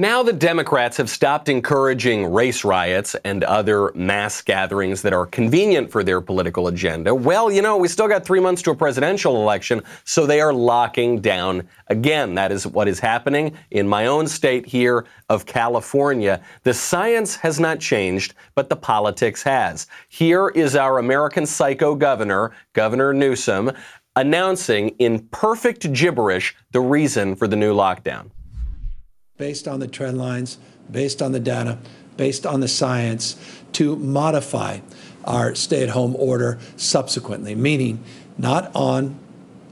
Now the Democrats have stopped encouraging race riots and other mass gatherings that are convenient for their political agenda. Well, you know, we still got three months to a presidential election, so they are locking down again. That is what is happening in my own state here of California. The science has not changed, but the politics has. Here is our American psycho governor, Governor Newsom, announcing in perfect gibberish the reason for the new lockdown based on the trend lines, based on the data, based on the science, to modify our stay at home order subsequently, meaning not on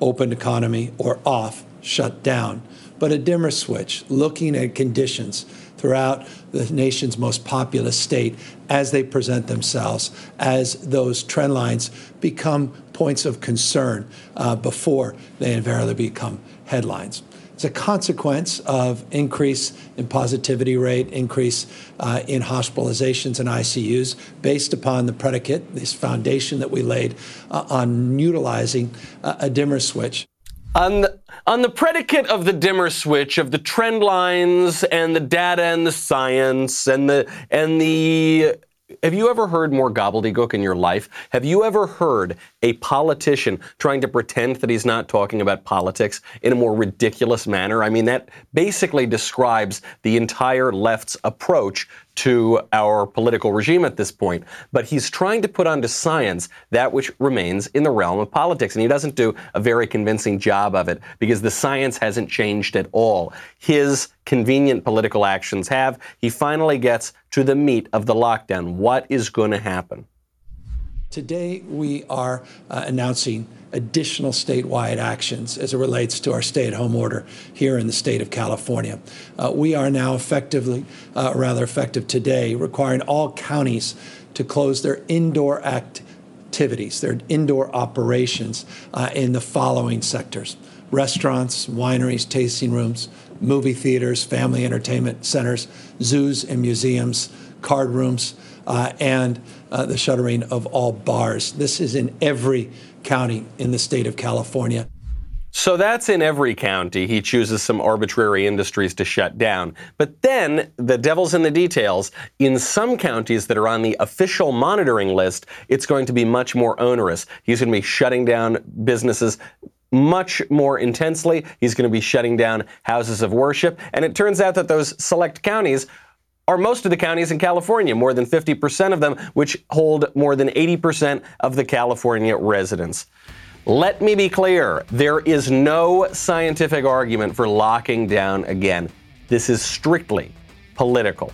open economy or off, shut down, but a dimmer switch, looking at conditions throughout the nation's most populous state as they present themselves, as those trend lines become points of concern uh, before they invariably become headlines. It's a consequence of increase in positivity rate, increase uh, in hospitalizations and ICUs, based upon the predicate, this foundation that we laid uh, on utilizing uh, a dimmer switch. On the, on the predicate of the dimmer switch, of the trend lines and the data and the science and the and the have you ever heard more gobbledygook in your life? Have you ever heard a politician trying to pretend that he's not talking about politics in a more ridiculous manner? I mean, that basically describes the entire left's approach to our political regime at this point. But he's trying to put onto science that which remains in the realm of politics. And he doesn't do a very convincing job of it because the science hasn't changed at all. His convenient political actions have. He finally gets to the meat of the lockdown. What is going to happen? Today, we are uh, announcing additional statewide actions as it relates to our stay at home order here in the state of California. Uh, we are now effectively, uh, rather effective today, requiring all counties to close their indoor activities, their indoor operations uh, in the following sectors restaurants, wineries, tasting rooms, movie theaters, family entertainment centers, zoos and museums, card rooms, uh, and uh, the shuttering of all bars. This is in every county in the state of California. So that's in every county. He chooses some arbitrary industries to shut down. But then the devil's in the details. In some counties that are on the official monitoring list, it's going to be much more onerous. He's going to be shutting down businesses much more intensely. He's going to be shutting down houses of worship. And it turns out that those select counties are most of the counties in California, more than 50% of them, which hold more than 80% of the California residents. Let me be clear there is no scientific argument for locking down again. This is strictly political.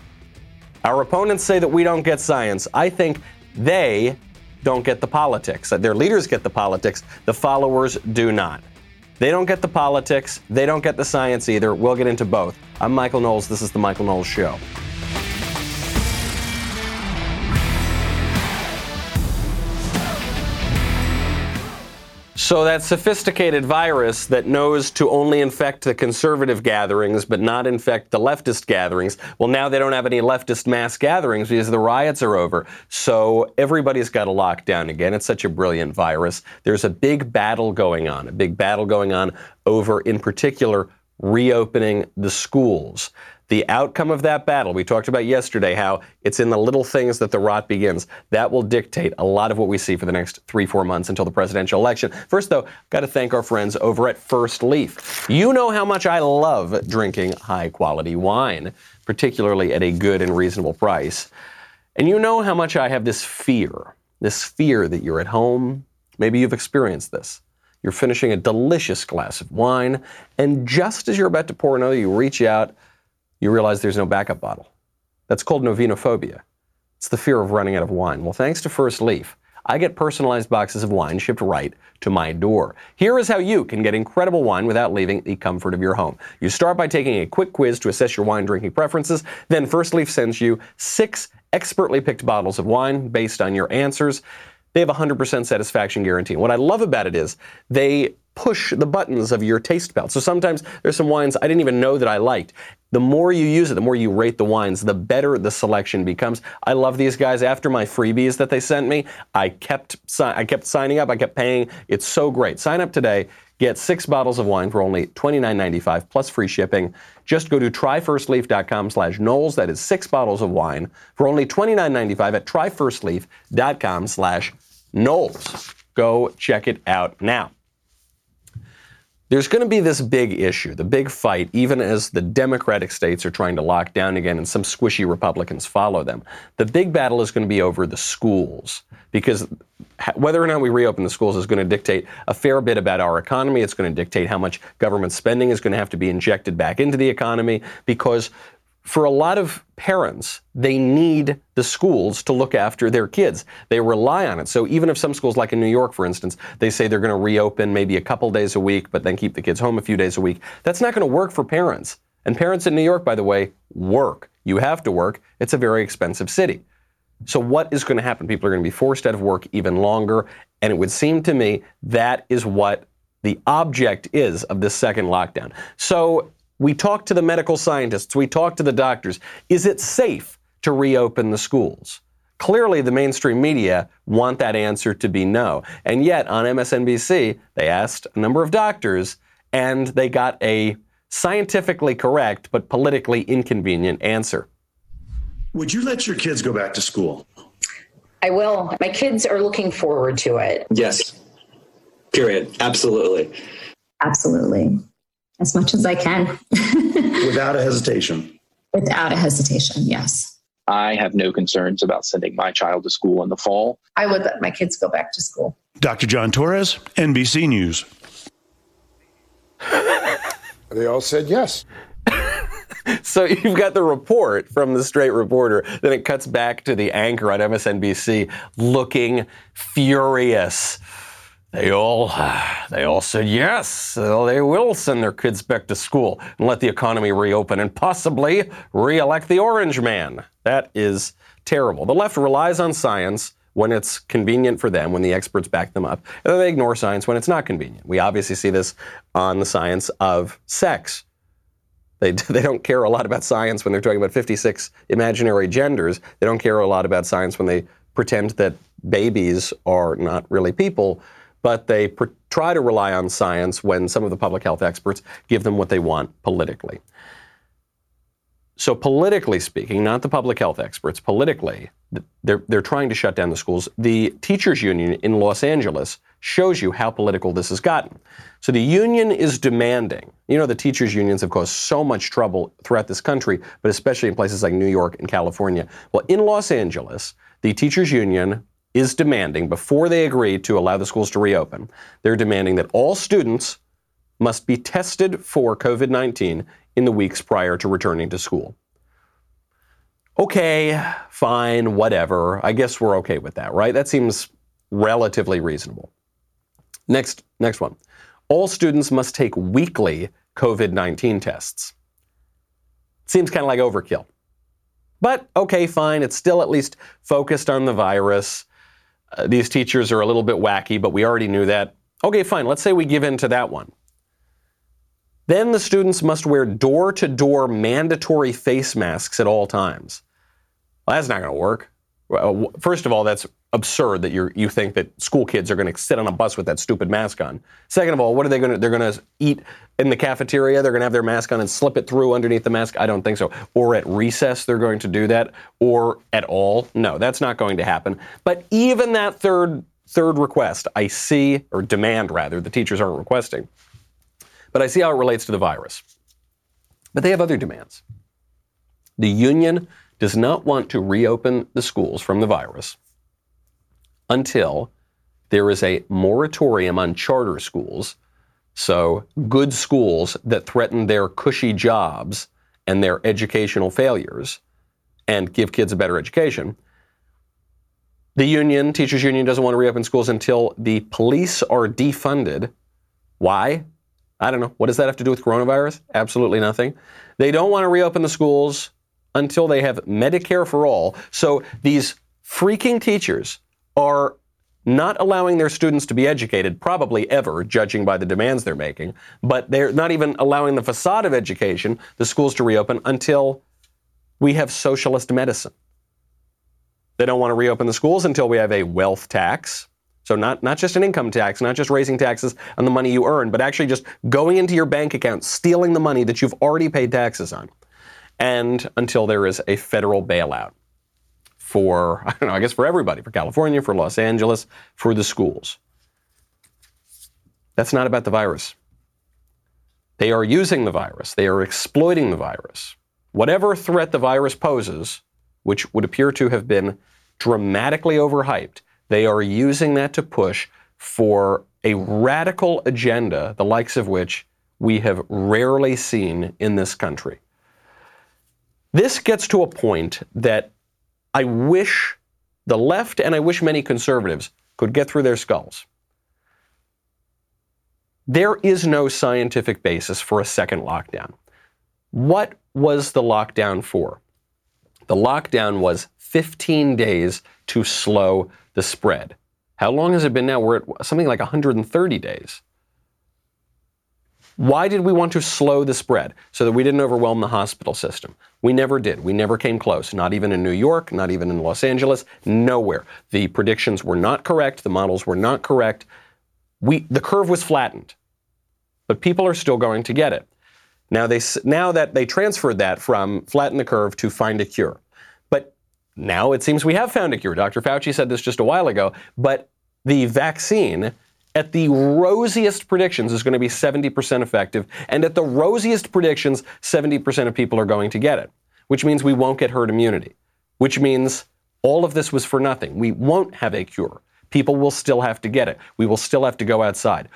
Our opponents say that we don't get science. I think they don't get the politics. Their leaders get the politics, the followers do not. They don't get the politics, they don't get the science either. We'll get into both. I'm Michael Knowles. This is The Michael Knowles Show. So that sophisticated virus that knows to only infect the conservative gatherings but not infect the leftist gatherings, well, now they don't have any leftist mass gatherings because the riots are over. So everybody's got a lockdown again. It's such a brilliant virus. There's a big battle going on, a big battle going on over, in particular, reopening the schools. The outcome of that battle, we talked about yesterday how it's in the little things that the rot begins. That will dictate a lot of what we see for the next three, four months until the presidential election. First, though, got to thank our friends over at First Leaf. You know how much I love drinking high quality wine, particularly at a good and reasonable price. And you know how much I have this fear this fear that you're at home. Maybe you've experienced this. You're finishing a delicious glass of wine, and just as you're about to pour another, you reach out you realize there's no backup bottle. That's called novinophobia. It's the fear of running out of wine. Well, thanks to First Leaf, I get personalized boxes of wine shipped right to my door. Here is how you can get incredible wine without leaving the comfort of your home. You start by taking a quick quiz to assess your wine drinking preferences. Then First Leaf sends you six expertly picked bottles of wine based on your answers. They have a 100% satisfaction guarantee. what I love about it is they push the buttons of your taste belt. So sometimes there's some wines I didn't even know that I liked. The more you use it, the more you rate the wines, the better the selection becomes. I love these guys. After my freebies that they sent me, I kept I kept signing up. I kept paying. It's so great. Sign up today. Get six bottles of wine for only $29.95 plus free shipping. Just go to tryfirstleaf.com slash Knowles. That is six bottles of wine for only $29.95 at tryfirstleaf.com slash Knowles. Go check it out now. There's going to be this big issue, the big fight, even as the Democratic states are trying to lock down again and some squishy Republicans follow them. The big battle is going to be over the schools because whether or not we reopen the schools is going to dictate a fair bit about our economy. It's going to dictate how much government spending is going to have to be injected back into the economy because for a lot of parents, they need the schools to look after their kids. They rely on it. So even if some schools, like in New York, for instance, they say they're going to reopen maybe a couple days a week, but then keep the kids home a few days a week, that's not going to work for parents. And parents in New York, by the way, work. You have to work. It's a very expensive city. So what is going to happen? People are going to be forced out of work even longer. And it would seem to me that is what the object is of this second lockdown. So we talk to the medical scientists, we talk to the doctors. Is it safe to reopen the schools? Clearly, the mainstream media want that answer to be no. And yet, on MSNBC, they asked a number of doctors and they got a scientifically correct but politically inconvenient answer. Would you let your kids go back to school? I will. My kids are looking forward to it. Yes. Period. Absolutely. Absolutely as much as I can. Without a hesitation. Without a hesitation, yes. I have no concerns about sending my child to school in the fall. I would let my kids go back to school. Dr. John Torres, NBC News. they all said yes. so you've got the report from the straight reporter, then it cuts back to the anchor on MSNBC looking furious. They all, they all said yes. They will send their kids back to school and let the economy reopen and possibly re-elect the Orange Man. That is terrible. The left relies on science when it's convenient for them, when the experts back them up, and then they ignore science when it's not convenient. We obviously see this on the science of sex. They, they don't care a lot about science when they're talking about 56 imaginary genders. They don't care a lot about science when they pretend that babies are not really people but they pr- try to rely on science when some of the public health experts give them what they want politically. So, politically speaking, not the public health experts, politically, they're, they're trying to shut down the schools. The teachers' union in Los Angeles shows you how political this has gotten. So, the union is demanding, you know, the teachers' unions have caused so much trouble throughout this country, but especially in places like New York and California. Well, in Los Angeles, the teachers' union is demanding, before they agree to allow the schools to reopen, they're demanding that all students must be tested for COVID 19 in the weeks prior to returning to school. Okay, fine, whatever. I guess we're okay with that, right? That seems relatively reasonable. Next, next one. All students must take weekly COVID 19 tests. Seems kind of like overkill. But okay, fine. It's still at least focused on the virus. Uh, these teachers are a little bit wacky, but we already knew that. Okay, fine. Let's say we give in to that one. Then the students must wear door to door mandatory face masks at all times. Well, that's not going to work. First of all, that's absurd that you you think that school kids are going to sit on a bus with that stupid mask on. Second of all, what are they going to? They're going to eat in the cafeteria. They're going to have their mask on and slip it through underneath the mask. I don't think so. Or at recess, they're going to do that. Or at all, no, that's not going to happen. But even that third third request, I see or demand rather, the teachers aren't requesting, but I see how it relates to the virus. But they have other demands. The union does not want to reopen the schools from the virus until there is a moratorium on charter schools. So, good schools that threaten their cushy jobs and their educational failures and give kids a better education. The union, teachers union, doesn't want to reopen schools until the police are defunded. Why? I don't know. What does that have to do with coronavirus? Absolutely nothing. They don't want to reopen the schools until they have Medicare for all. So these freaking teachers are not allowing their students to be educated, probably ever, judging by the demands they're making, but they're not even allowing the facade of education, the schools to reopen, until we have socialist medicine. They don't want to reopen the schools until we have a wealth tax, So not, not just an income tax, not just raising taxes on the money you earn, but actually just going into your bank account, stealing the money that you've already paid taxes on. And until there is a federal bailout for, I don't know, I guess for everybody, for California, for Los Angeles, for the schools. That's not about the virus. They are using the virus, they are exploiting the virus. Whatever threat the virus poses, which would appear to have been dramatically overhyped, they are using that to push for a radical agenda, the likes of which we have rarely seen in this country. This gets to a point that I wish the left and I wish many conservatives could get through their skulls. There is no scientific basis for a second lockdown. What was the lockdown for? The lockdown was 15 days to slow the spread. How long has it been now? We're at something like 130 days. Why did we want to slow the spread? So that we didn't overwhelm the hospital system. We never did. We never came close. Not even in New York, not even in Los Angeles, nowhere. The predictions were not correct, the models were not correct. We, the curve was flattened, but people are still going to get it. Now, they, now that they transferred that from flatten the curve to find a cure. But now it seems we have found a cure. Dr. Fauci said this just a while ago, but the vaccine at the rosiest predictions is going to be 70% effective. And at the rosiest predictions, 70% of people are going to get it, which means we won't get herd immunity, which means all of this was for nothing. We won't have a cure. People will still have to get it. We will still have to go outside.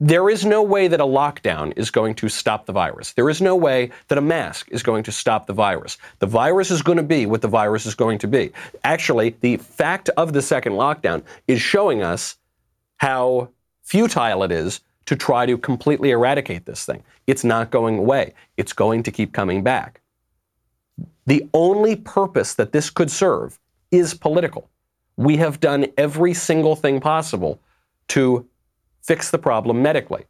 There is no way that a lockdown is going to stop the virus. There is no way that a mask is going to stop the virus. The virus is going to be what the virus is going to be. Actually, the fact of the second lockdown is showing us how futile it is to try to completely eradicate this thing. It's not going away, it's going to keep coming back. The only purpose that this could serve is political. We have done every single thing possible to fix the problem medically.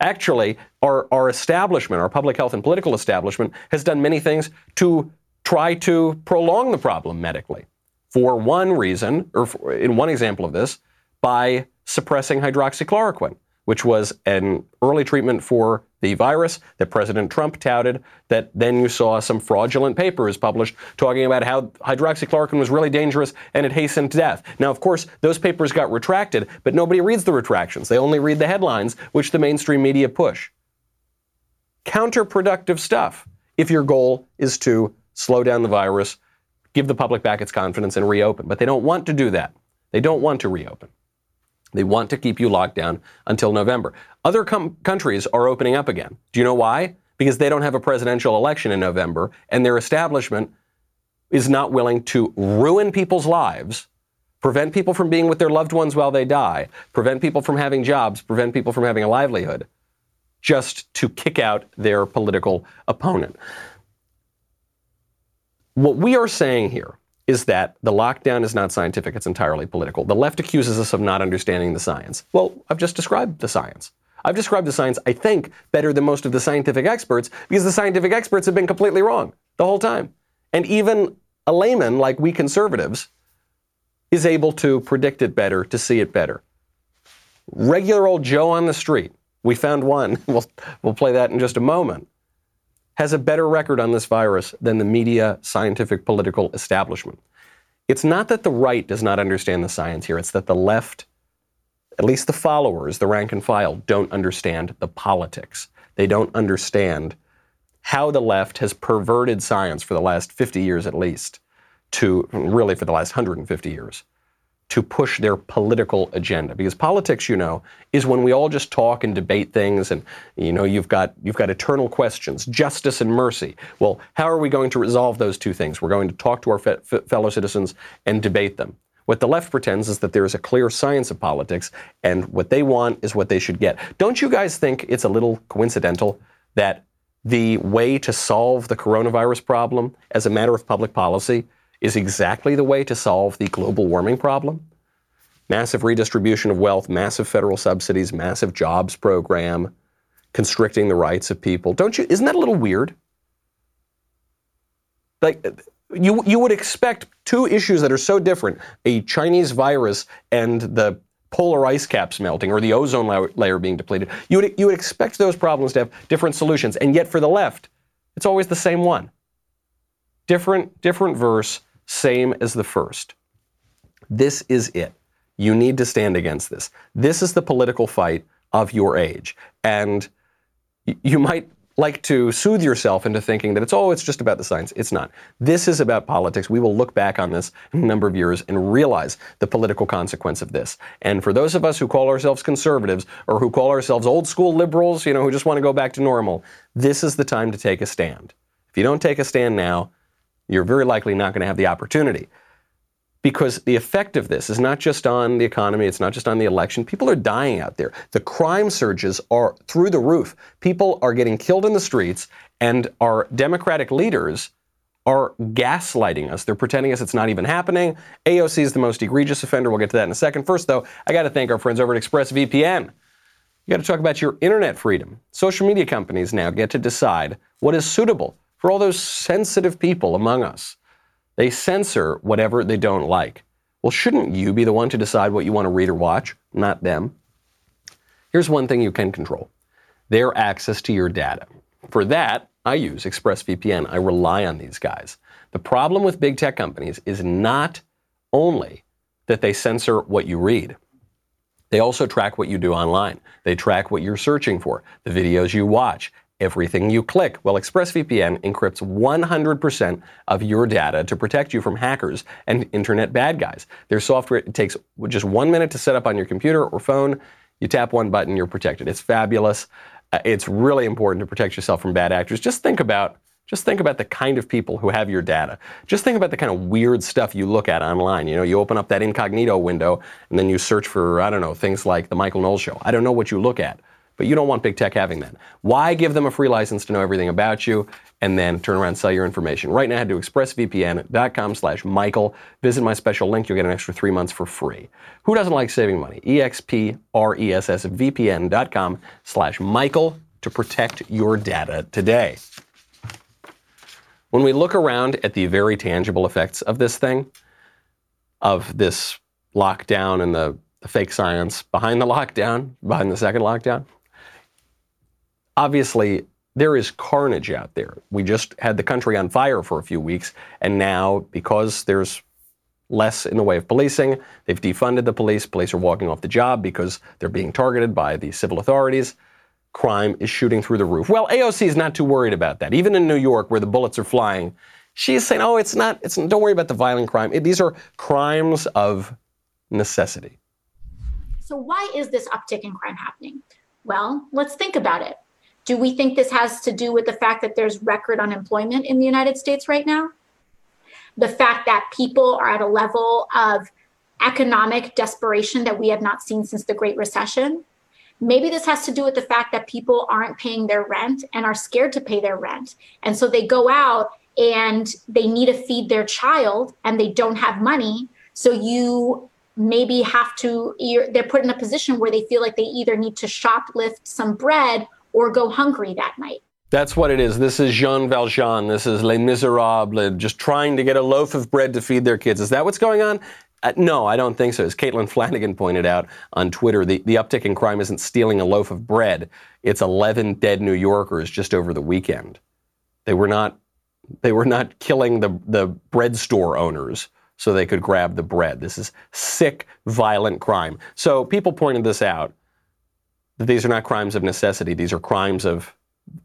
Actually, our, our establishment, our public health and political establishment, has done many things to try to prolong the problem medically. For one reason, or for, in one example of this, by suppressing hydroxychloroquine which was an early treatment for the virus that President Trump touted, that then you saw some fraudulent papers published talking about how hydroxychloroquine was really dangerous and it hastened death. Now, of course, those papers got retracted, but nobody reads the retractions. They only read the headlines, which the mainstream media push. Counterproductive stuff if your goal is to slow down the virus, give the public back its confidence, and reopen. But they don't want to do that. They don't want to reopen. They want to keep you locked down until November. Other com- countries are opening up again. Do you know why? Because they don't have a presidential election in November, and their establishment is not willing to ruin people's lives, prevent people from being with their loved ones while they die, prevent people from having jobs, prevent people from having a livelihood, just to kick out their political opponent. What we are saying here is that the lockdown is not scientific, it's entirely political. The left accuses us of not understanding the science. Well, I've just described the science. I've described the science, I think, better than most of the scientific experts because the scientific experts have been completely wrong the whole time. And even a layman like we conservatives is able to predict it better, to see it better. Regular old Joe on the street, we found one, we'll, we'll play that in just a moment, has a better record on this virus than the media, scientific, political establishment. It's not that the right does not understand the science here, it's that the left, at least the followers, the rank and file, don't understand the politics. They don't understand how the left has perverted science for the last 50 years at least, to really for the last 150 years, to push their political agenda. Because politics, you know, is when we all just talk and debate things, and you know, you've got you've got eternal questions, justice and mercy. Well, how are we going to resolve those two things? We're going to talk to our fe- fellow citizens and debate them. What the left pretends is that there is a clear science of politics, and what they want is what they should get. Don't you guys think it's a little coincidental that the way to solve the coronavirus problem as a matter of public policy is exactly the way to solve the global warming problem. Massive redistribution of wealth, massive federal subsidies, massive jobs program, constricting the rights of people. Don't you isn't that a little weird? Like you you would expect two issues that are so different, a Chinese virus and the polar ice caps melting or the ozone layer being depleted. You would you would expect those problems to have different solutions, and yet for the left, it's always the same one. Different different verse, same as the first. This is it. You need to stand against this. This is the political fight of your age. And you might like to soothe yourself into thinking that it's, oh, it's just about the science. It's not. This is about politics. We will look back on this in a number of years and realize the political consequence of this. And for those of us who call ourselves conservatives or who call ourselves old school liberals, you know, who just want to go back to normal, this is the time to take a stand. If you don't take a stand now, you're very likely not going to have the opportunity because the effect of this is not just on the economy, it's not just on the election. People are dying out there. The crime surges are through the roof. People are getting killed in the streets, and our Democratic leaders are gaslighting us. They're pretending us it's not even happening. AOC is the most egregious offender. We'll get to that in a second. First, though, I got to thank our friends over at ExpressVPN. You got to talk about your internet freedom. Social media companies now get to decide what is suitable for all those sensitive people among us. They censor whatever they don't like. Well, shouldn't you be the one to decide what you want to read or watch, not them? Here's one thing you can control their access to your data. For that, I use ExpressVPN. I rely on these guys. The problem with big tech companies is not only that they censor what you read, they also track what you do online. They track what you're searching for, the videos you watch, everything you click. Well, ExpressVPN encrypts 100% of your data to protect you from hackers and internet bad guys. Their software it takes just one minute to set up on your computer or phone. You tap one button, you're protected. It's fabulous. Uh, it's really important to protect yourself from bad actors. Just think about just think about the kind of people who have your data. Just think about the kind of weird stuff you look at online. You know, you open up that incognito window and then you search for, I don't know, things like the Michael Knowles show. I don't know what you look at. But you don't want big tech having that. Why give them a free license to know everything about you and then turn around and sell your information? Right now, head to expressvpn.com slash Michael. Visit my special link. You'll get an extra three months for free. Who doesn't like saving money? expressvpn.com slash Michael to protect your data today. When we look around at the very tangible effects of this thing, of this lockdown and the, the fake science behind the lockdown, behind the second lockdown, obviously there is carnage out there. We just had the country on fire for a few weeks, and now because there's less in the way of policing, they've defunded the police. Police are walking off the job because they're being targeted by the civil authorities. Crime is shooting through the roof. Well, AOC is not too worried about that. Even in New York, where the bullets are flying, she's saying, "Oh, it's not. It's don't worry about the violent crime. these are crimes of necessity." So, why is this uptick in crime happening? Well, let's think about it. Do we think this has to do with the fact that there's record unemployment in the United States right now? The fact that people are at a level of economic desperation that we have not seen since the Great Recession? Maybe this has to do with the fact that people aren't paying their rent and are scared to pay their rent. And so they go out and they need to feed their child and they don't have money. So you maybe have to, they're put in a position where they feel like they either need to shoplift some bread or go hungry that night. That's what it is. This is Jean Valjean. This is Les Miserables, just trying to get a loaf of bread to feed their kids. Is that what's going on? Uh, no, I don't think so. As Caitlin Flanagan pointed out on Twitter, the, the uptick in crime isn't stealing a loaf of bread. It's 11 dead New Yorkers just over the weekend. They were not, they were not killing the, the bread store owners so they could grab the bread. This is sick, violent crime. So people pointed this out that these are not crimes of necessity. These are crimes of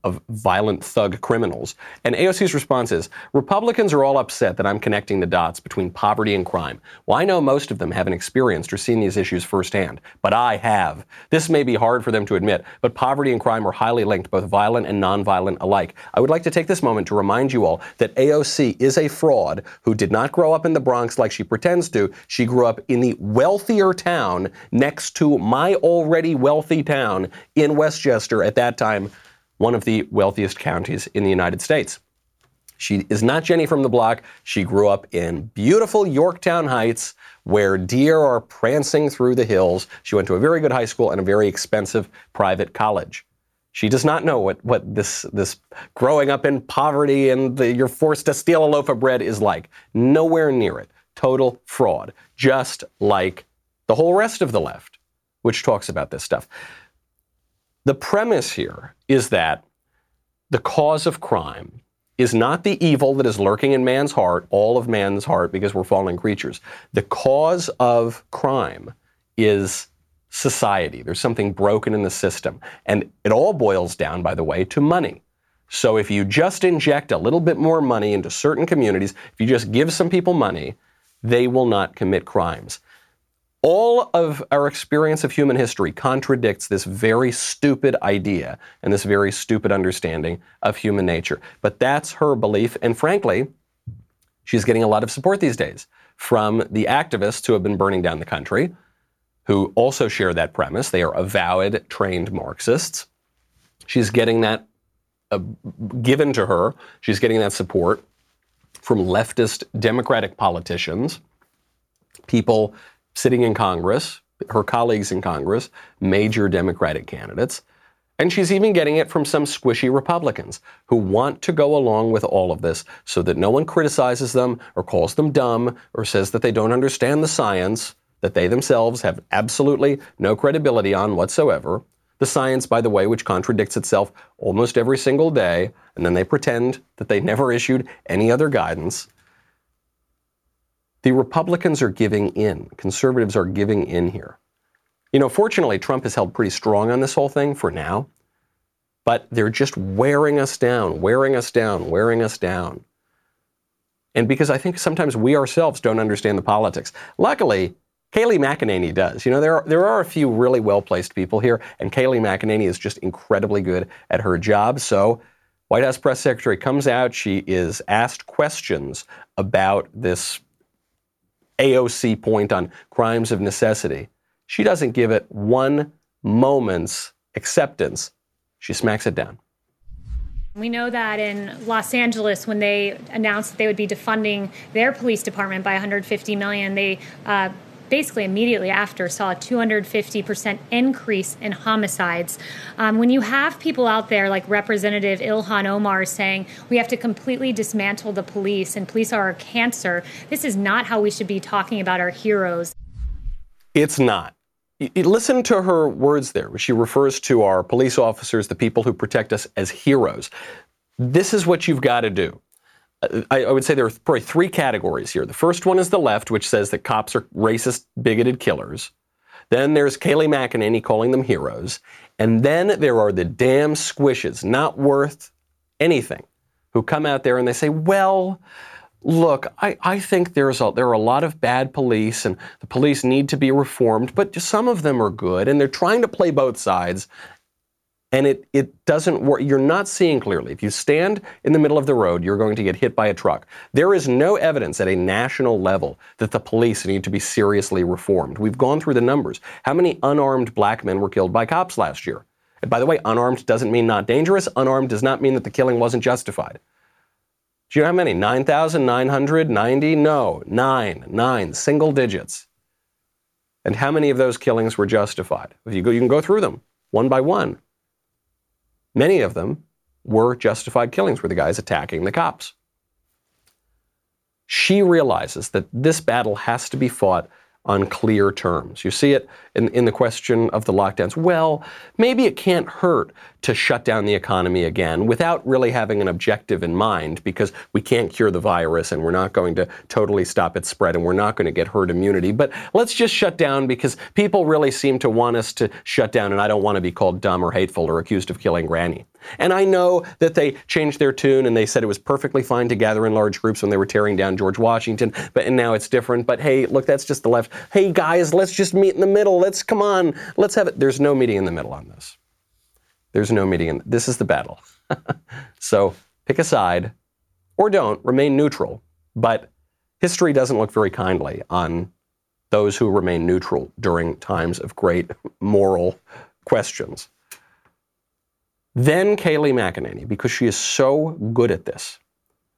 of violent thug criminals. And AOC's response is Republicans are all upset that I'm connecting the dots between poverty and crime. Well, I know most of them haven't experienced or seen these issues firsthand, but I have. This may be hard for them to admit, but poverty and crime are highly linked, both violent and nonviolent alike. I would like to take this moment to remind you all that AOC is a fraud who did not grow up in the Bronx like she pretends to. She grew up in the wealthier town next to my already wealthy town in Westchester at that time one of the wealthiest counties in the United States. She is not Jenny from the block. She grew up in beautiful Yorktown Heights, where deer are prancing through the hills. She went to a very good high school and a very expensive private college. She does not know what, what this, this growing up in poverty and the, you're forced to steal a loaf of bread is like. Nowhere near it. Total fraud. Just like the whole rest of the left, which talks about this stuff. The premise here is that the cause of crime is not the evil that is lurking in man's heart, all of man's heart, because we're fallen creatures. The cause of crime is society. There's something broken in the system. And it all boils down, by the way, to money. So if you just inject a little bit more money into certain communities, if you just give some people money, they will not commit crimes. All of our experience of human history contradicts this very stupid idea and this very stupid understanding of human nature. But that's her belief, and frankly, she's getting a lot of support these days from the activists who have been burning down the country, who also share that premise. They are avowed trained Marxists. She's getting that uh, given to her. She's getting that support from leftist Democratic politicians, people sitting in Congress, her colleagues in Congress, major Democratic candidates. And she's even getting it from some squishy Republicans who want to go along with all of this so that no one criticizes them or calls them dumb or says that they don't understand the science that they themselves have absolutely no credibility on whatsoever. The science, by the way, which contradicts itself almost every single day, and then they pretend that they never issued any other guidance. The Republicans are giving in. Conservatives are giving in here. You know, fortunately, Trump has held pretty strong on this whole thing for now, but they're just wearing us down, wearing us down, wearing us down. And because I think sometimes we ourselves don't understand the politics. Luckily, Kayleigh McEnany does. You know, there are, there are a few really well placed people here, and Kayleigh McEnany is just incredibly good at her job. So, White House press secretary comes out. She is asked questions about this AOC point on crimes of necessity. She doesn't give it one moment's acceptance. She smacks it down. We know that in Los Angeles, when they announced that they would be defunding their police department by 150 million, they uh, basically immediately after saw a 250% increase in homicides. Um, when you have people out there like Representative Ilhan Omar saying we have to completely dismantle the police and police are our cancer, this is not how we should be talking about our heroes. It's not. listen to her words there. She refers to our police officers, the people who protect us, as heroes. This is what you've got to do. Uh, I, I, would say there are probably three categories here. The first one is the left, which says that cops are racist, bigoted killers. Then there's Kayleigh McEnany calling them heroes. And then there are the damn squishes, not worth anything, who come out there and they say, well, look, I, I think there's a, there are a lot of bad police and the police need to be reformed, but some of them are good. And they're trying to play both sides and it, it doesn't work. You're not seeing clearly. If you stand in the middle of the road, you're going to get hit by a truck. There is no evidence at a national level that the police need to be seriously reformed. We've gone through the numbers. How many unarmed black men were killed by cops last year? And by the way, unarmed doesn't mean not dangerous. Unarmed does not mean that the killing wasn't justified. Do you know how many? 9,990? No, nine, nine, single digits. And how many of those killings were justified? If you, go, you can go through them one by one. Many of them were justified killings, where the guys attacking the cops. She realizes that this battle has to be fought on clear terms. You see it in, in the question of the lockdowns. Well, maybe it can't hurt to shut down the economy again without really having an objective in mind because we can't cure the virus and we're not going to totally stop its spread and we're not going to get herd immunity. But let's just shut down because people really seem to want us to shut down and I don't want to be called dumb or hateful or accused of killing Granny. And I know that they changed their tune and they said it was perfectly fine to gather in large groups when they were tearing down George Washington, but and now it's different. But hey, look, that's just the left. Hey guys, let's just meet in the middle. Let's come on, let's have it. There's no meeting in the middle on this. There's no meeting in this is the battle. so pick a side or don't, remain neutral. But history doesn't look very kindly on those who remain neutral during times of great moral questions. Then Kayleigh McEnany, because she is so good at this,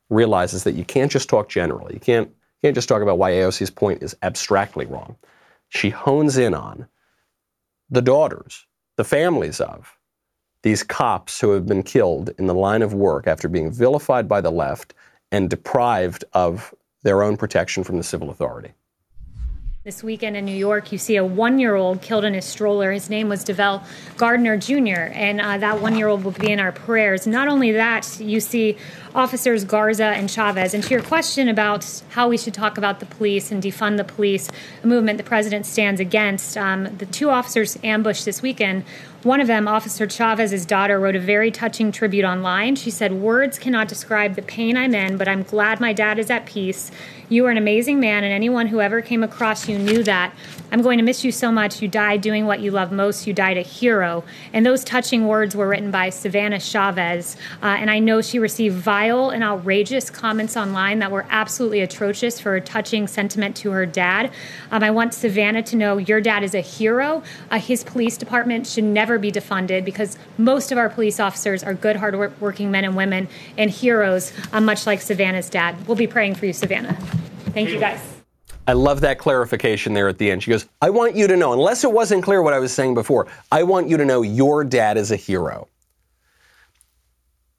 realizes that you can't just talk generally. You can't, you can't just talk about why AOC's point is abstractly wrong. She hones in on the daughters, the families of these cops who have been killed in the line of work after being vilified by the left and deprived of their own protection from the civil authority. This weekend in New York, you see a one year old killed in his stroller. His name was Davell Gardner Jr., and uh, that one year old will be in our prayers. Not only that, you see officers Garza and Chavez. And to your question about how we should talk about the police and defund the police, a movement the president stands against, um, the two officers ambushed this weekend one of them, Officer Chavez's daughter, wrote a very touching tribute online. She said, Words cannot describe the pain I'm in, but I'm glad my dad is at peace. You are an amazing man, and anyone who ever came across you knew that. I'm going to miss you so much. You died doing what you love most. You died a hero. And those touching words were written by Savannah Chavez. Uh, and I know she received vile and outrageous comments online that were absolutely atrocious for a touching sentiment to her dad. Um, I want Savannah to know your dad is a hero. Uh, his police department should never be defunded because most of our police officers are good, hardworking men and women and heroes, uh, much like Savannah's dad. We'll be praying for you, Savannah. Thank you, guys. I love that clarification there at the end. She goes, I want you to know, unless it wasn't clear what I was saying before, I want you to know your dad is a hero.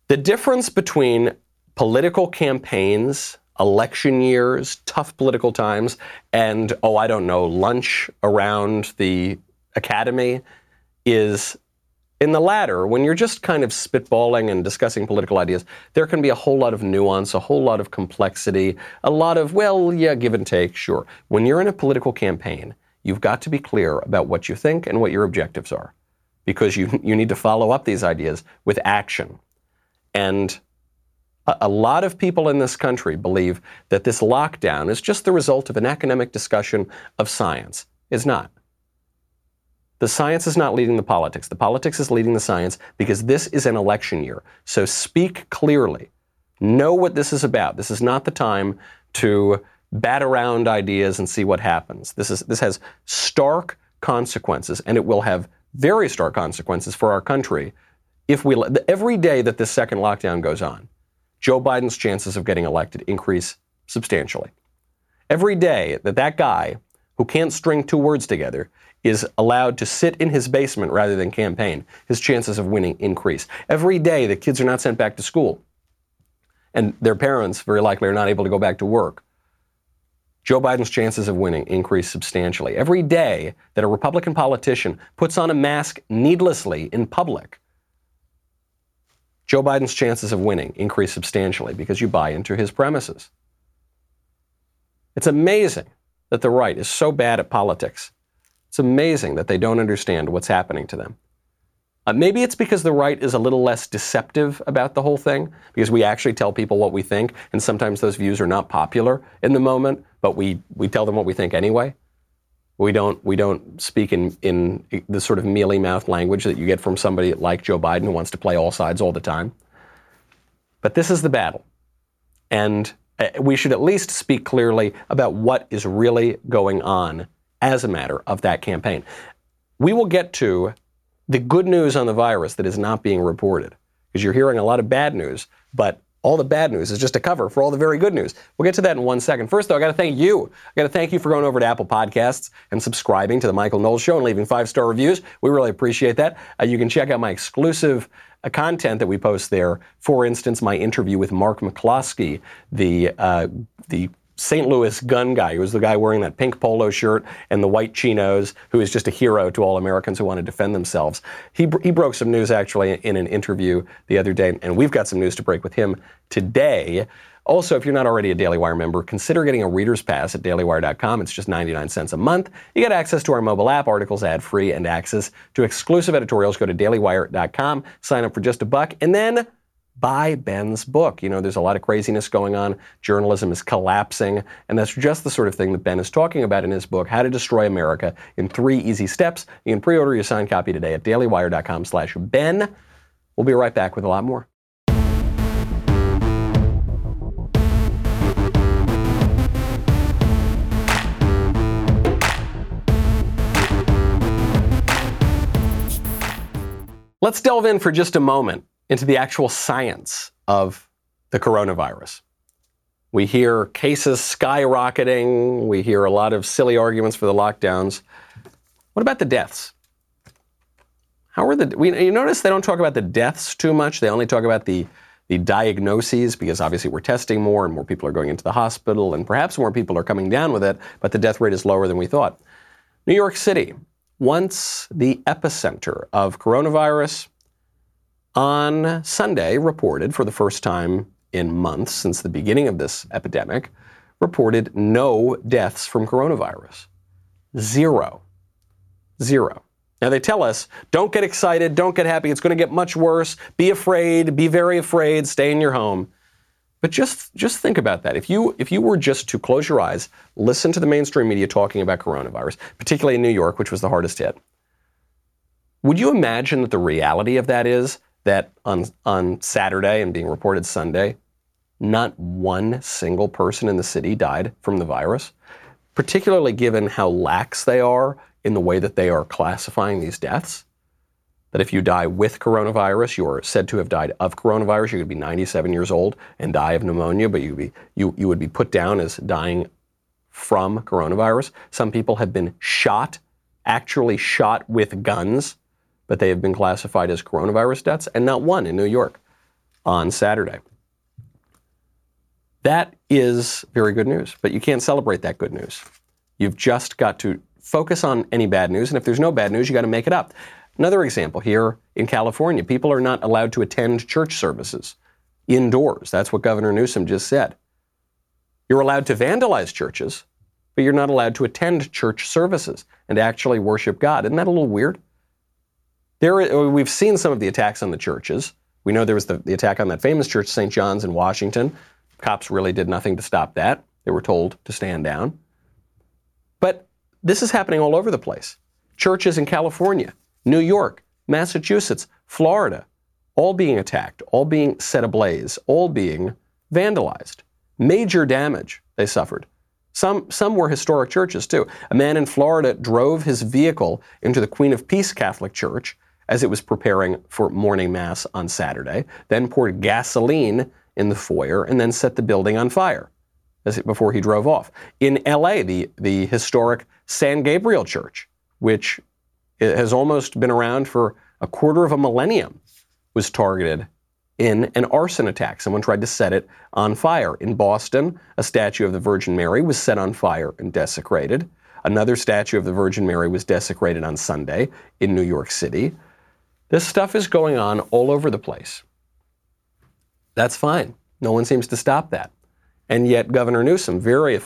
The difference between political campaigns, election years, tough political times, and, oh, I don't know, lunch around the academy is in the latter, when you're just kind of spitballing and discussing political ideas, there can be a whole lot of nuance, a whole lot of complexity, a lot of, well, yeah, give and take, sure. When you're in a political campaign, you've got to be clear about what you think and what your objectives are because you, you need to follow up these ideas with action. And a, a lot of people in this country believe that this lockdown is just the result of an academic discussion of science. It's not. The science is not leading the politics. The politics is leading the science because this is an election year. So speak clearly. Know what this is about. This is not the time to bat around ideas and see what happens. This is this has stark consequences and it will have very stark consequences for our country if we every day that this second lockdown goes on. Joe Biden's chances of getting elected increase substantially. Every day that that guy who can't string two words together is allowed to sit in his basement rather than campaign, his chances of winning increase. Every day the kids are not sent back to school, and their parents very likely are not able to go back to work. Joe Biden's chances of winning increase substantially. Every day that a Republican politician puts on a mask needlessly in public, Joe Biden's chances of winning increase substantially because you buy into his premises. It's amazing that the right is so bad at politics it's amazing that they don't understand what's happening to them. Uh, maybe it's because the right is a little less deceptive about the whole thing, because we actually tell people what we think, and sometimes those views are not popular in the moment, but we, we tell them what we think anyway. We don't, we don't speak in, in the sort of mealy mouth language that you get from somebody like Joe Biden who wants to play all sides all the time. But this is the battle. And uh, we should at least speak clearly about what is really going on as a matter of that campaign. We will get to the good news on the virus that is not being reported because you're hearing a lot of bad news, but all the bad news is just a cover for all the very good news. We'll get to that in one second. First, though, I got to thank you. I got to thank you for going over to Apple Podcasts and subscribing to the Michael Knowles Show and leaving five star reviews. We really appreciate that. Uh, you can check out my exclusive uh, content that we post there. For instance, my interview with Mark McCloskey, the uh, the St. Louis gun guy, who was the guy wearing that pink polo shirt and the white chinos, who is just a hero to all Americans who want to defend themselves. He, he broke some news actually in an interview the other day, and we've got some news to break with him today. Also, if you're not already a Daily Wire member, consider getting a reader's pass at dailywire.com. It's just 99 cents a month. You get access to our mobile app, articles ad free, and access to exclusive editorials. Go to dailywire.com, sign up for just a buck, and then buy Ben's book. You know, there's a lot of craziness going on. Journalism is collapsing. And that's just the sort of thing that Ben is talking about in his book, How to Destroy America in Three Easy Steps. You can pre-order your signed copy today at dailywire.com slash Ben. We'll be right back with a lot more. Let's delve in for just a moment into the actual science of the coronavirus. We hear cases skyrocketing. We hear a lot of silly arguments for the lockdowns. What about the deaths? How are the? We, you notice they don't talk about the deaths too much. They only talk about the the diagnoses because obviously we're testing more and more people are going into the hospital and perhaps more people are coming down with it, but the death rate is lower than we thought. New York City, once the epicenter of coronavirus, on Sunday reported for the first time in months since the beginning of this epidemic, reported no deaths from coronavirus. Zero. Zero. Now they tell us, don't get excited, don't get happy, it's going to get much worse. Be afraid, be very afraid, stay in your home. But just just think about that. If you if you were just to close your eyes, listen to the mainstream media talking about coronavirus, particularly in New York, which was the hardest hit. Would you imagine that the reality of that is that on on Saturday and being reported Sunday, not one single person in the city died from the virus? Particularly given how lax they are in the way that they are classifying these deaths. That if you die with coronavirus, you are said to have died of coronavirus. You could be 97 years old and die of pneumonia, but you, be, you, you would be put down as dying from coronavirus. Some people have been shot, actually shot with guns, but they have been classified as coronavirus deaths, and not one in New York on Saturday. That is very good news, but you can't celebrate that good news. You've just got to focus on any bad news, and if there's no bad news, you got to make it up. Another example here in California, people are not allowed to attend church services indoors. That's what Governor Newsom just said. You're allowed to vandalize churches, but you're not allowed to attend church services and actually worship God. Isn't that a little weird? There, uh, we've seen some of the attacks on the churches. We know there was the, the attack on that famous church, St. John's in Washington. Cops really did nothing to stop that. They were told to stand down. But this is happening all over the place. Churches in California, New York, Massachusetts, Florida, all being attacked, all being set ablaze, all being vandalized. Major damage they suffered. Some, some were historic churches too. A man in Florida drove his vehicle into the Queen of Peace Catholic Church as it was preparing for morning mass on Saturday, then poured gasoline in the foyer, and then set the building on fire before he drove off. In LA, the, the historic San Gabriel Church, which eh, has almost been around for a quarter of a millennium, was targeted in an arson attack. Someone tried to set it on fire. In Boston, a statue of the Virgin Mary was set on fire and desecrated. Another statue of the Virgin Mary was desecrated on Sunday in New York City. This stuff is going on all over the place. That's fine. No one seems to stop that. And yet, Governor Newsom, very,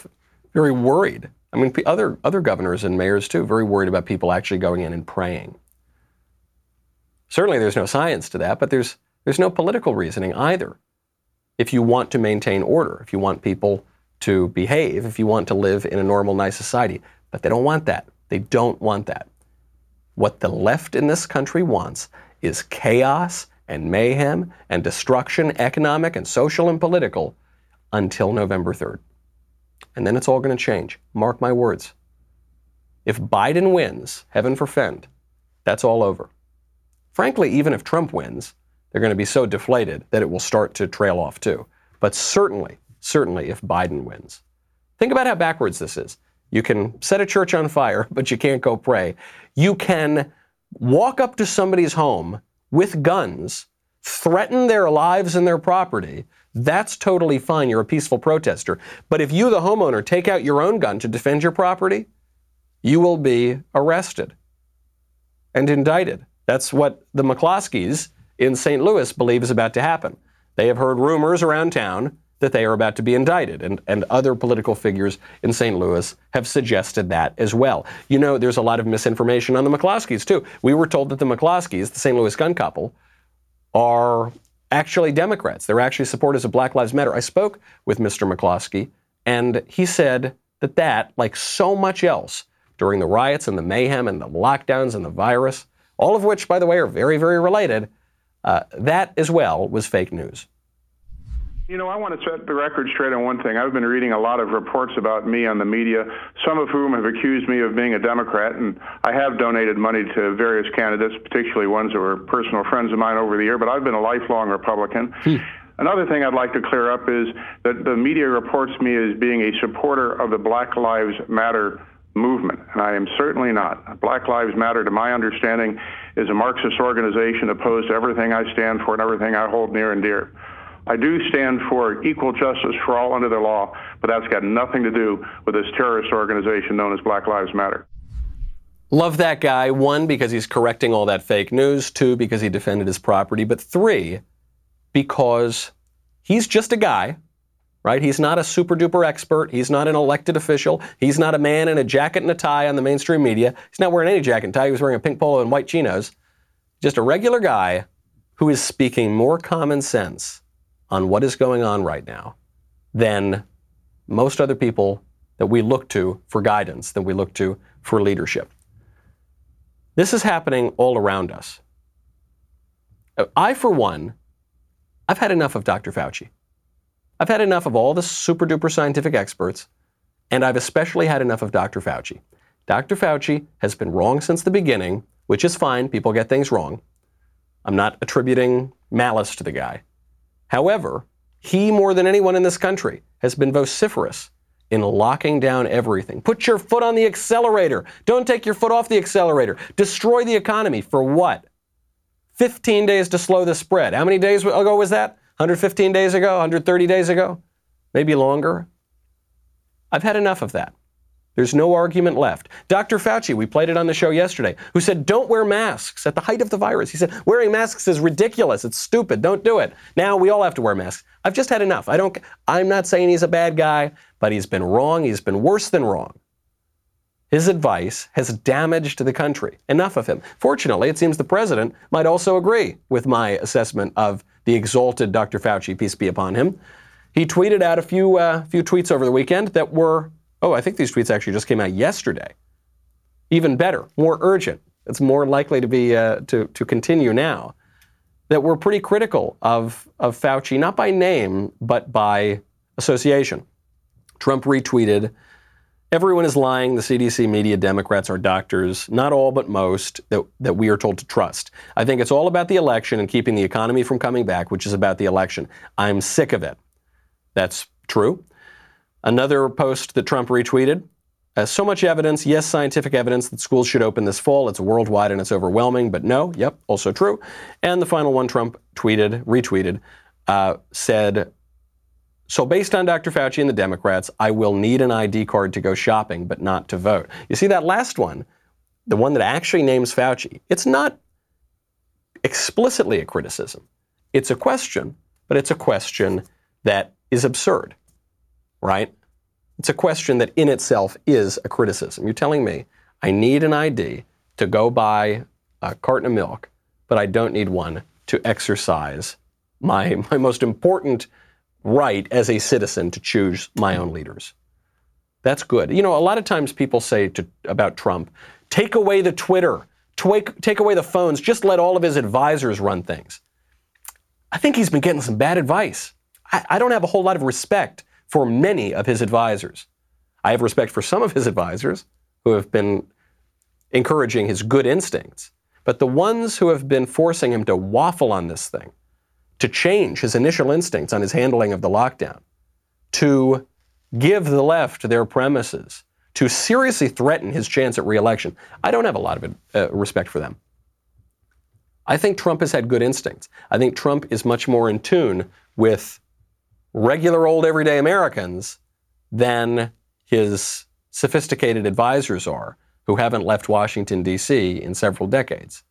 very worried I mean, other, other governors and mayors, too, very worried about people actually going in and praying. Certainly, there's no science to that, but there's, there's no political reasoning either. If you want to maintain order, if you want people to behave, if you want to live in a normal, nice society, but they don't want that. They don't want that. What the left in this country wants is chaos and mayhem and destruction, economic and social and political, until November 3rd and then it's all going to change. Mark my words. If Biden wins, heaven forfend, that's all over. Frankly, even if Trump wins, they're going to be so deflated that it will start to trail off too. But certainly, certainly if Biden wins. Think about how backwards this is. You can set a church on fire, but you can't go pray. You can walk up to somebody's home with guns, threaten their lives and their property, that's totally fine. You're a peaceful protester. But if you, the homeowner, take out your own gun to defend your property, you will be arrested and indicted. That's what the McCloskeys in St. Louis believe is about to happen. They have heard rumors around town that they are about to be indicted, and, and other political figures in St. Louis have suggested that as well. You know, there's a lot of misinformation on the McCloskeys, too. We were told that the McCloskeys, the St. Louis gun couple, are actually Democrats. They're actually supporters of Black Lives Matter. I spoke with Mr. McCloskey, and he said that that, like so much else during the riots and the mayhem and the lockdowns and the virus, all of which, by the way, are very, very related, uh, that as well was fake news. You know, I want to set the record straight on one thing. I've been reading a lot of reports about me on the media, some of whom have accused me of being a Democrat, and I have donated money to various candidates, particularly ones that were personal friends of mine over the year, but I've been a lifelong Republican. Hmm. Another thing I'd like to clear up is that the media reports me as being a supporter of the Black Lives Matter movement, and I am certainly not. Black Lives Matter, to my understanding, is a Marxist organization opposed to everything I stand for and everything I hold near and dear. I do stand for equal justice for all under the law, but that's got nothing to do with this terrorist organization known as Black Lives Matter. Love that guy. One, because he's correcting all that fake news. Two, because he defended his property. But three, because he's just a guy, right? He's not a super duper expert. He's not an elected official. He's not a man in a jacket and a tie on the mainstream media. He's not wearing any jacket and tie. He was wearing a pink polo and white chinos. Just a regular guy who is speaking more common sense on what is going on right now than most other people that we look to for guidance, than we look to for leadership. This is happening all around us. I, for one, I've had enough of Dr. Fauci. I've had enough of all the super duper scientific experts, and I've especially had enough of Dr. Fauci. Dr. Fauci has been wrong since the beginning, which is fine. People get things wrong. I'm not attributing malice to the guy. However, he, more than anyone in this country, has been vociferous in locking down everything. Put your foot on the accelerator. Don't take your foot off the accelerator. Destroy the economy. For what? 15 days to slow the spread. How many days ago was that? 115 days ago? 130 days ago? Maybe longer? I've had enough of that. There's no argument left. Dr. Fauci, we played it on the show yesterday, who said, don't wear masks at the height of the virus. He said, wearing masks is ridiculous. It's stupid. Don't do it. Now we all have to wear masks. I've just had enough. I don't, I'm not saying he's a bad guy, but he's been wrong. He's been worse than wrong. His advice has damaged the country. Enough of him. Fortunately, it seems the president might also agree with my assessment of the exalted Dr. Fauci, peace be upon him. He tweeted out a few, uh, few tweets over the weekend that were Oh, I think these tweets actually just came out yesterday. Even better, more urgent. It's more likely to be uh, to to continue now. That we're pretty critical of of Fauci, not by name but by association. Trump retweeted. Everyone is lying. The CDC media, Democrats are doctors, not all but most, that, that we are told to trust. I think it's all about the election and keeping the economy from coming back, which is about the election. I'm sick of it. That's true. Another post that Trump retweeted. Uh, so much evidence, yes, scientific evidence that schools should open this fall. It's worldwide and it's overwhelming, but no, yep, also true. And the final one Trump tweeted, retweeted, uh, said, so based on Dr. Fauci and the Democrats, I will need an ID card to go shopping, but not to vote. You see that last one, the one that actually names Fauci, it's not explicitly a criticism. It's a question, but it's a question that is absurd right? It's a question that in itself is a criticism. You're telling me I need an ID to go buy a carton of milk, but I don't need one to exercise my, my most important right as a citizen to choose my own leaders. That's good. You know, a lot of times people say to, about Trump, take away the Twitter, take, take away the phones, just let all of his advisors run things. I think he's been getting some bad advice. I, I don't have a whole lot of respect for many of his advisors. I have respect for some of his advisors who have been encouraging his good instincts, but the ones who have been forcing him to waffle on this thing, to change his initial instincts on his handling of the lockdown, to give the left their premises, to seriously threaten his chance at reelection, I don't have a lot of uh, respect for them. I think Trump has had good instincts. I think Trump is much more in tune with regular old everyday Americans than his sophisticated advisors are, who haven't left Washington, D.C. in several decades.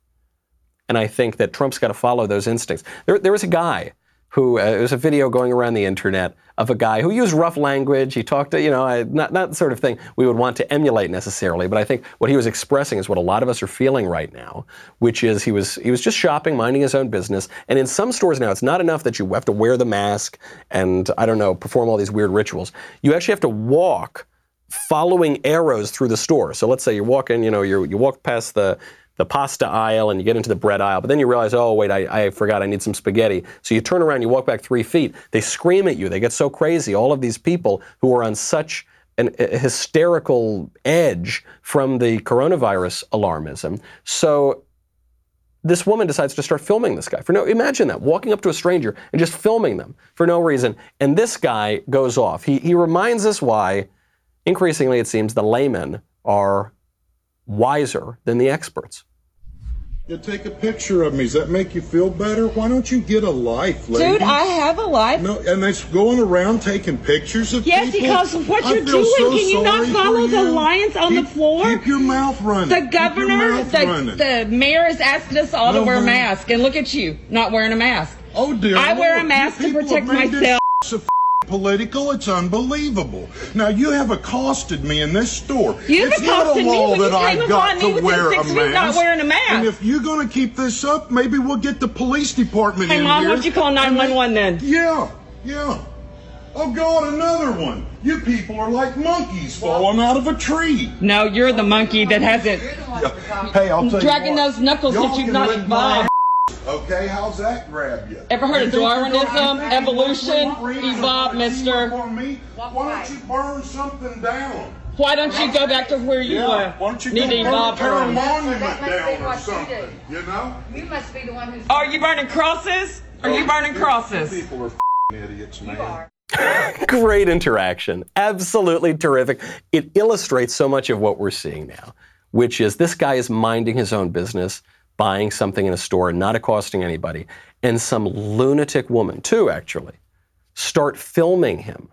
And I think that Trump's got to follow those instincts. There, there was a guy who uh, there was a video going around the internet of a guy who used rough language. He talked to, you know, not, not the sort of thing we would want to emulate necessarily, but I think what he was expressing is what a lot of us are feeling right now, which is he was he was just shopping, minding his own business. And in some stores now, it's not enough that you have to wear the mask and I don't know, perform all these weird rituals. You actually have to walk following arrows through the store. So let's say you're walking, you know, you you walk past the the pasta aisle and you get into the bread aisle, but then you realize, oh, wait, I, I, forgot I need some spaghetti. So you turn around, you walk back three feet. They scream at you. They get so crazy. All of these people who are on such an, a hysterical edge from the coronavirus alarmism. So this woman decides to start filming this guy for no imagine that walking up to a stranger and just filming them for no reason and this guy goes off he, he reminds us why increasingly it seems the laymen are wiser than the experts. You take a picture of me. Does that make you feel better? Why don't you get a life, lady? Dude, I have a life. No, and they're going around taking pictures of yes, people. Yes, because what I you're doing, so can you not sorry follow the you. lines on keep, the floor? Keep your mouth running. The Keep your governor, mouth the, running. the mayor is asking us all No, to wear honey. masks, and look at you, not wearing a mask. Oh dear. I wear a mask you to protect myself. Political. It's unbelievable. Now you have accosted me in this store. You've it's not a law that I've got to wear a mask. not wearing a mask. And if you're going to keep this up, maybe we'll get the police department Hey, in Mom, here. why don't you call 911 then? Yeah, yeah. Oh God, another one. You people are like monkeys falling out of a tree. No, you're the monkey that hasn't Hey, I'll tell dragging you what. those knuckles that you've not evolved. Okay, how's that grab you? Ever heard You of think you're gonna Darwinism, evolution? free and Evolve, mister. me? Why don't you burn something down? Why don't you go back to where you Yeah, were? why don't you Need to burn, evolve tear a monument must be down or what you? You know? You must be the one who's. Are you burning crosses? Are you oh, burning crosses? People are idiots, man. Great interaction. Absolutely terrific. It illustrates so much of what we're seeing now, which is this guy is minding his own business, buying something in a store, not accosting anybody, and some lunatic woman, too, actually, start filming him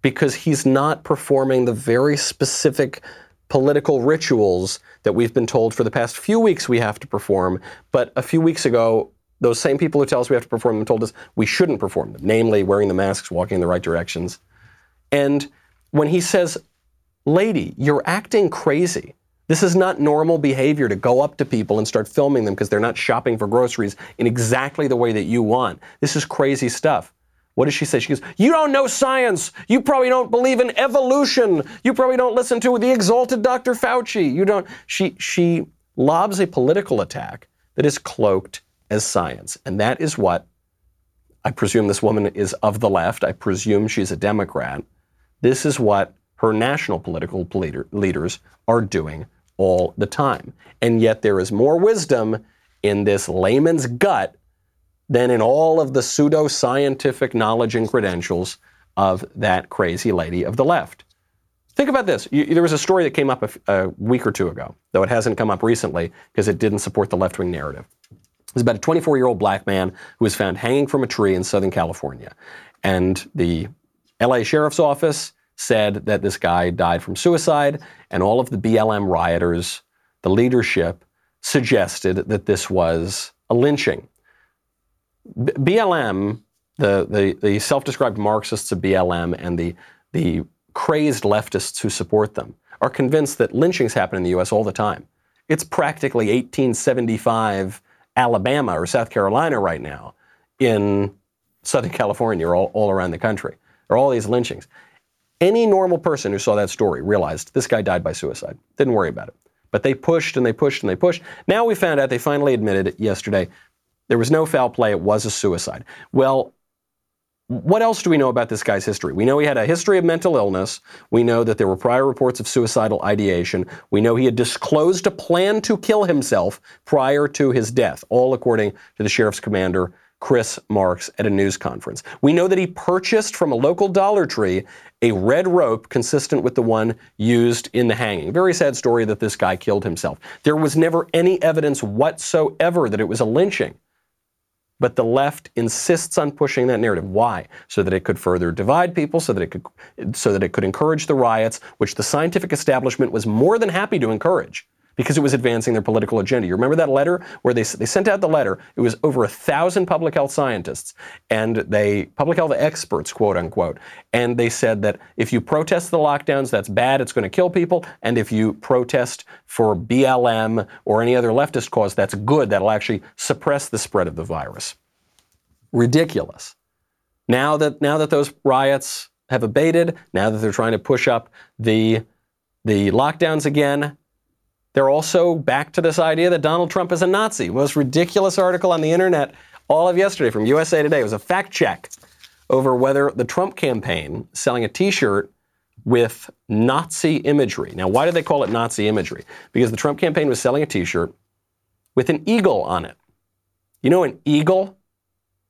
because he's not performing the very specific political rituals that we've been told for the past few weeks we have to perform. But a few weeks ago, those same people who tell us we have to perform them told us we shouldn't perform them, namely wearing the masks, walking in the right directions. And when he says, Lady, you're acting crazy. This is not normal behavior to go up to people and start filming them because they're not shopping for groceries in exactly the way that you want. This is crazy stuff. What does she say? She goes, You don't know science. You probably don't believe in evolution. You probably don't listen to the exalted Dr. Fauci. You don't. She, she lobs a political attack that is cloaked as science. And that is what I presume this woman is of the left. I presume she's a Democrat. This is what her national political leader, leaders are doing all the time. And yet there is more wisdom in this layman's gut than in all of the pseudo-scientific knowledge and credentials of that crazy lady of the left. Think about this. You, there was a story that came up a week or two ago, though it hasn't come up recently because it didn't support the left-wing narrative. It was about a 24-year-old black man who was found hanging from a tree in Southern California. And the LA Sheriff's Office said that this guy died from suicide, and all of the BLM rioters, the leadership, suggested that this was a lynching. B- BLM, the, the, the self described Marxists of BLM and the, the crazed leftists who support them, are convinced that lynchings happen in the U.S. all the time. It's practically 1875 Alabama or South Carolina right now in Southern California or all, all around the country. There are all these lynchings. Any normal person who saw that story realized this guy died by suicide. Didn't worry about it. But they pushed and they pushed and they pushed. Now we found out they finally admitted it yesterday. There was no foul play. It was a suicide. Well, what else do we know about this guy's history? We know he had a history of mental illness. We know that there were prior reports of suicidal ideation. We know he had disclosed a plan to kill himself prior to his death, all according to the sheriff's commander, Chris Marks, at a news conference. We know that he purchased from a local Dollar Tree a red rope consistent with the one used in the hanging. Very sad story that this guy killed himself. There was never any evidence whatsoever that it was a lynching. But the left insists on pushing that narrative. Why? So that it could further divide people, so that it could, so that it could encourage the riots, which the scientific establishment was more than happy to encourage because it was advancing their political agenda. You remember that letter where they, they sent out the letter? It was over a thousand public health scientists and they, public health experts, quote unquote, and they said that if you protest the lockdowns, that's bad, it's going to kill people. And if you protest for BLM or any other leftist cause, that's good, that'll actually suppress the spread of the virus. Ridiculous. Now that, now that those riots have abated, now that they're trying to push up the, the lockdowns again, they're also back to this idea that Donald Trump is a Nazi. Most ridiculous article on the internet all of yesterday from USA Today. Was a fact check over whether the Trump campaign selling a T-shirt with Nazi imagery. Now, why did they call it Nazi imagery? Because the Trump campaign was selling a T-shirt with an eagle on it. You know, an eagle,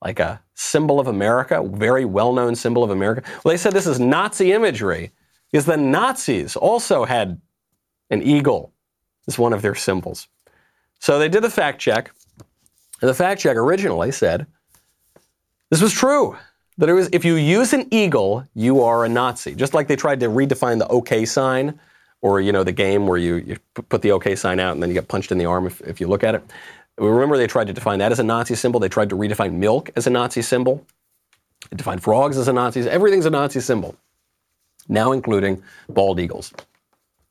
like a symbol of America, very well-known symbol of America. Well, they said this is Nazi imagery because the Nazis also had an eagle as one of their symbols. So they did the fact check, and the fact check originally said this was true. That it was if you use an eagle, you are a Nazi. Just like they tried to redefine the OK sign, or you know the game where you, you put the OK sign out and then you get punched in the arm if, if you look at it. Remember they tried to define that as a Nazi symbol. They tried to redefine milk as a Nazi symbol. They defined frogs as a Nazi. Everything's a Nazi symbol, now including bald eagles.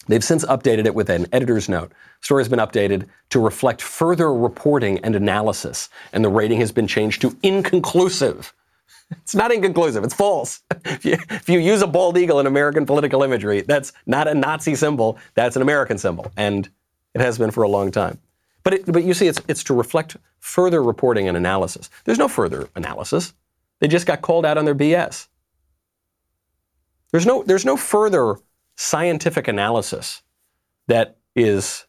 They've since updated it with an editor's note. Story has been updated to reflect further reporting and analysis, and the rating has been changed to inconclusive. It's not inconclusive, it's false. If you, if you use a bald eagle in American political imagery, that's not a Nazi symbol, that's an American symbol, and it has been for a long time. But, it, but you see, it's, it's to reflect further reporting and analysis. There's no further analysis. They just got called out on their BS. There's no, there's no further scientific analysis that is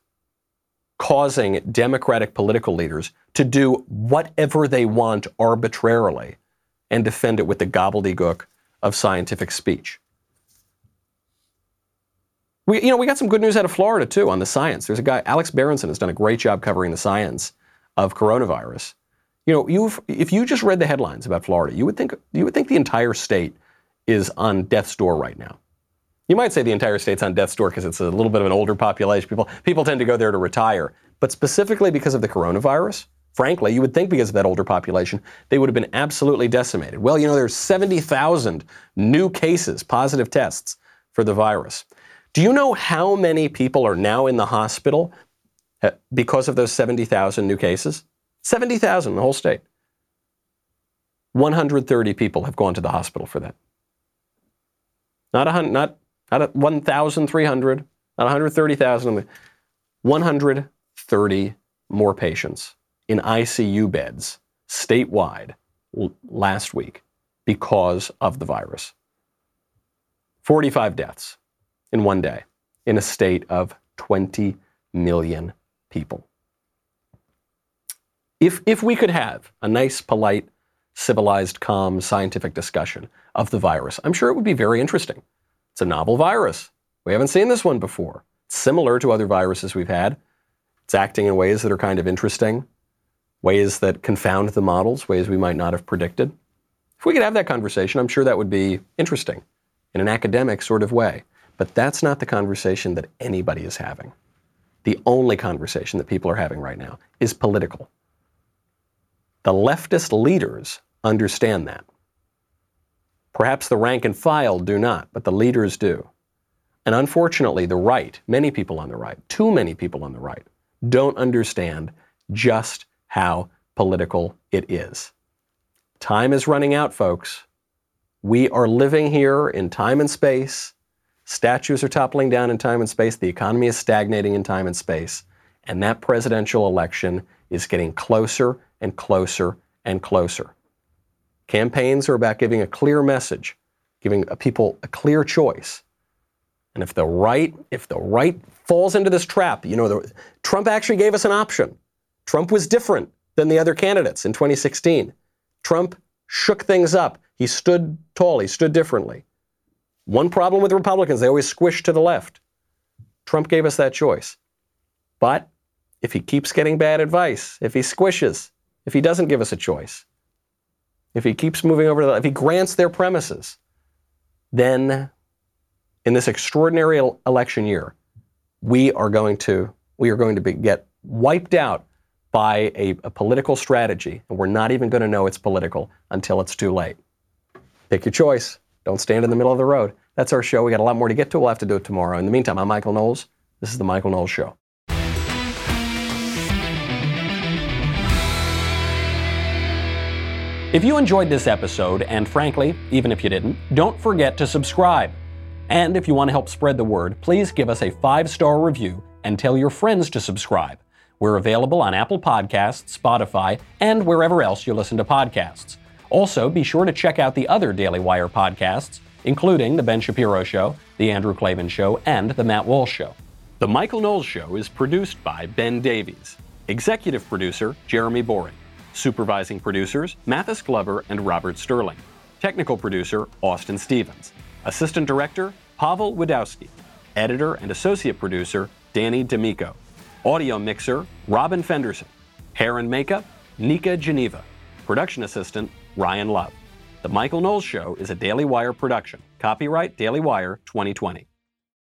causing Democratic political leaders to do whatever they want arbitrarily and defend it with the gobbledygook of scientific speech. We, you know, we got some good news out of Florida too on the science. There's a guy, Alex Berenson, has done a great job covering the science of coronavirus. You know, you've, if you just read the headlines about Florida, you would think you would think the entire state is on death's door right now. You might say the entire state's on death's door because it's a little bit of an older population. People people tend to go there to retire, but specifically because of the coronavirus, frankly, you would think because of that older population, they would have been absolutely decimated. Well, you know, there's 70,000 new cases, positive tests for the virus. Do you know how many people are now in the hospital uh, because of those 70,000 new cases? 70,000 in the whole state. 130 people have gone to the hospital for that. Not, a, not, not 1,300, not 130,000, 130 more patients in ICU beds statewide last week because of the virus. 45 deaths in one day in a state of 20 million people. If, if we could have a nice, polite, civilized, calm, scientific discussion of the virus, I'm sure it would be very interesting. It's a novel virus. We haven't seen this one before. It's similar to other viruses we've had. It's acting in ways that are kind of interesting, ways that confound the models, ways we might not have predicted. If we could have that conversation, I'm sure that would be interesting in an academic sort of way. But that's not the conversation that anybody is having. The only conversation that people are having right now is political. The leftist leaders understand that. Perhaps the rank and file do not, but the leaders do. And unfortunately, the right, many people on the right, too many people on the right, don't understand just how political it is. Time is running out, folks. We are living here in time and space. Statues are toppling down in time and space. The economy is stagnating in time and space. And that presidential election is getting closer and closer and closer. Campaigns are about giving a clear message, giving people a clear choice. And if the right, if the right falls into this trap, you know, the, Trump actually gave us an option. Trump was different than the other candidates in 2016. Trump shook things up. He stood tall. He stood differently. One problem with Republicans, they always squish to the left. Trump gave us that choice. But if he keeps getting bad advice, if he squishes, if he doesn't give us a choice, if he keeps moving over to the, if he grants their premises, then in this extraordinary election year, we are going to we are going to be, get wiped out by a, a political strategy, and we're not even going to know it's political until it's too late. Pick your choice. Don't stand in the middle of the road. That's our show. We got a lot more to get to. We'll have to do it tomorrow. In the meantime, I'm Michael Knowles. This is the Michael Knowles Show. If you enjoyed this episode, and frankly, even if you didn't, don't forget to subscribe. And if you want to help spread the word, please give us a five star review and tell your friends to subscribe. We're available on Apple Podcasts, Spotify, and wherever else you listen to podcasts. Also, be sure to check out the other Daily Wire podcasts, including The Ben Shapiro Show, The Andrew Klavan Show, and The Matt Walsh Show. The Michael Knowles Show is produced by Ben Davies, executive producer Jeremy Boring. Supervising producers Mathis Glover and Robert Sterling. Technical producer Austin Stevens. Assistant director Pavel Wadowski. Editor and associate producer Danny D'Amico. Audio mixer, Robin Fenderson. Hair and makeup, Nika Geneva. Production assistant, Ryan Love. The Michael Knowles Show is a Daily Wire production. Copyright Daily Wire 2020.